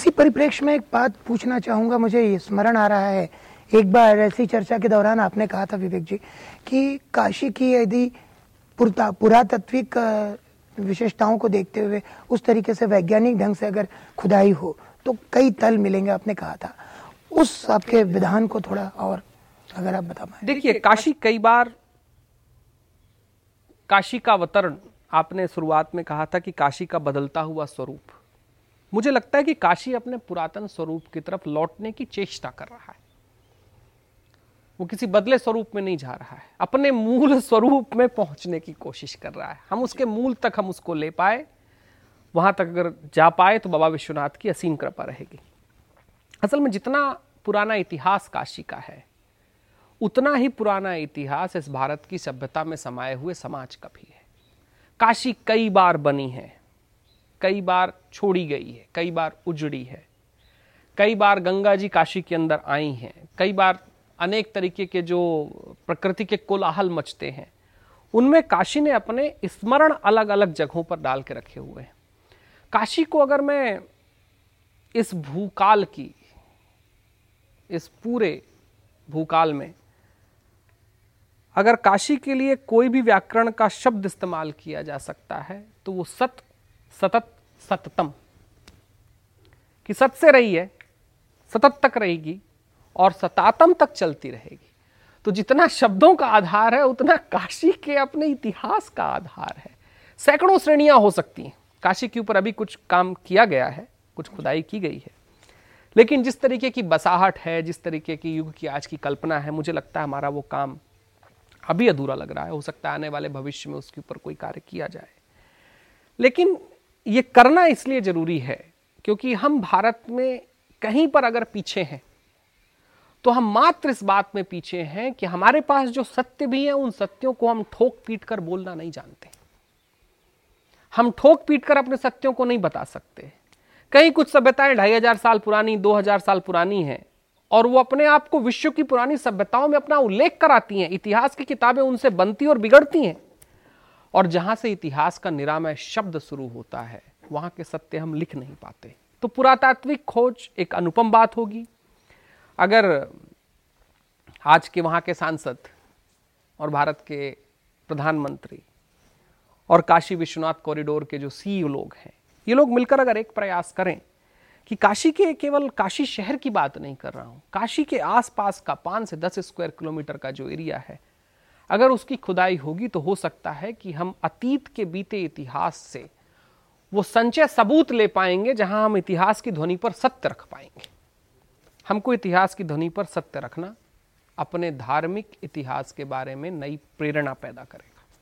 इसी परिप्रेक्ष्य में एक बात पूछना चाहूँगा, मुझे ये स्मरण आ रहा है। एक बार ऐसी चर्चा के दौरान आपने कहा था विवेक जी, कि काशी की यदि पुरातत्विक विशेषताओं को देखते हुए उस तरीके से वैज्ञानिक ढंग से अगर खुदाई हो तो कई तल मिलेंगे, आपने कहा था। उस आपके विधान को थोड़ा और अगर आप बता पाए। देखिए, काशी कई बार, काशी का अवतरण आपने शुरुआत में कहा था कि काशी का बदलता हुआ स्वरूप। मुझे लगता है कि काशी अपने पुरातन स्वरूप की तरफ़ लौटने की चेष्टा कर रहा है। वो किसी बदले स्वरूप में नहीं जा रहा है। अपने मूल स्वरूप में पहुँचने की कोशिश कर रहा है। हम उसके मूल तक हम उसको ले पाए, वहाँ तक अगर जा पाए तो बाबा विश्वनाथ की असीम कृपा रहेगी। असल में जितना पुराना इतिहास काशी का है, उतना ही पुराना इतिहास इस भारत की सभ्यता में समाये हुए समाज का भी है। काशी कई बार बनी है। कई बार छोड़ी गई है, कई बार उजड़ी है। कई बार गंगा जी काशी के अंदर आई हैं। कई बार अनेक तरीके के जो प्रकृति के कोलाहल मचते हैं। उनमें काशी ने अपने स्मरण अलग अलग जगहों पर डाल के रखे हुए हैं। काशी को अगर मैं इस भूकाल की, इस पूरे भूकाल में अगर काशी के लिए कोई भी व्याकरण का शब्द इस्तेमाल किया जा सकता है तो वो सत सतत सततम। कि सत से रही है, सतत तक रहेगी और सतातम तक चलती रहेगी। तो जितना शब्दों का आधार है, उतना काशी के अपने इतिहास का आधार है। सैकड़ों श्रेणियाँ हो सकती हैं। काशी के ऊपर अभी कुछ काम किया गया है, कुछ खुदाई की गई है। लेकिन जिस तरीके की बसाहट है, जिस तरीके की युग की आज की कल्पना है, मुझे लगता है हमारा वो काम अभी अधूरा लग रहा है। हो सकता है आने वाले भविष्य में उसके ऊपर कोई कार्य किया जाए। लेकिन ये करना इसलिए ज़रूरी है क्योंकि हम भारत में कहीं पर अगर पीछे हैं तो हम मात्र इस बात में पीछे हैं कि हमारे पास जो सत्य भी है, उन सत्यों को हम ठोक पीट कर बोलना नहीं जानते। हम ठोक पीट कर अपने सत्यों को नहीं बता सकते। कहीं कुछ सभ्यताएँ ढाई हज़ार साल पुरानी, दो हज़ार साल पुरानी हैं, और वो अपने आप को विश्व की पुरानी सभ्यताओं में अपना उल्लेख कराती हैं, इतिहास की किताबें उनसे बनती और बिगड़ती हैं। और जहाँ से इतिहास का निरामय शब्द शुरू होता है, वहाँ के सत्य हम लिख नहीं पाते। तो पुरातात्विक खोज एक अनुपम बात होगी। अगर आज के वहाँ के सांसद और भारत के प्रधानमंत्री और काशी विश्वनाथ कॉरिडोर के जो सी लोग हैं, ये लोग मिलकर अगर एक प्रयास करें कि काशी के केवल काशी शहर की बात नहीं कर रहा हूँ, काशी के आसपास का पाँच से दस स्क्वायर किलोमीटर का जो एरिया है अगर उसकी खुदाई होगी तो हो सकता है कि हम अतीत के बीते इतिहास से वो संचय सबूत ले पाएँगे जहाँ हम इतिहास की ध्वनि पर सत्य रख पाएँगे। हमको इतिहास की ध्वनि पर सत्य रखना, अपने धार्मिक इतिहास के बारे में नई प्रेरणा पैदा करेगा।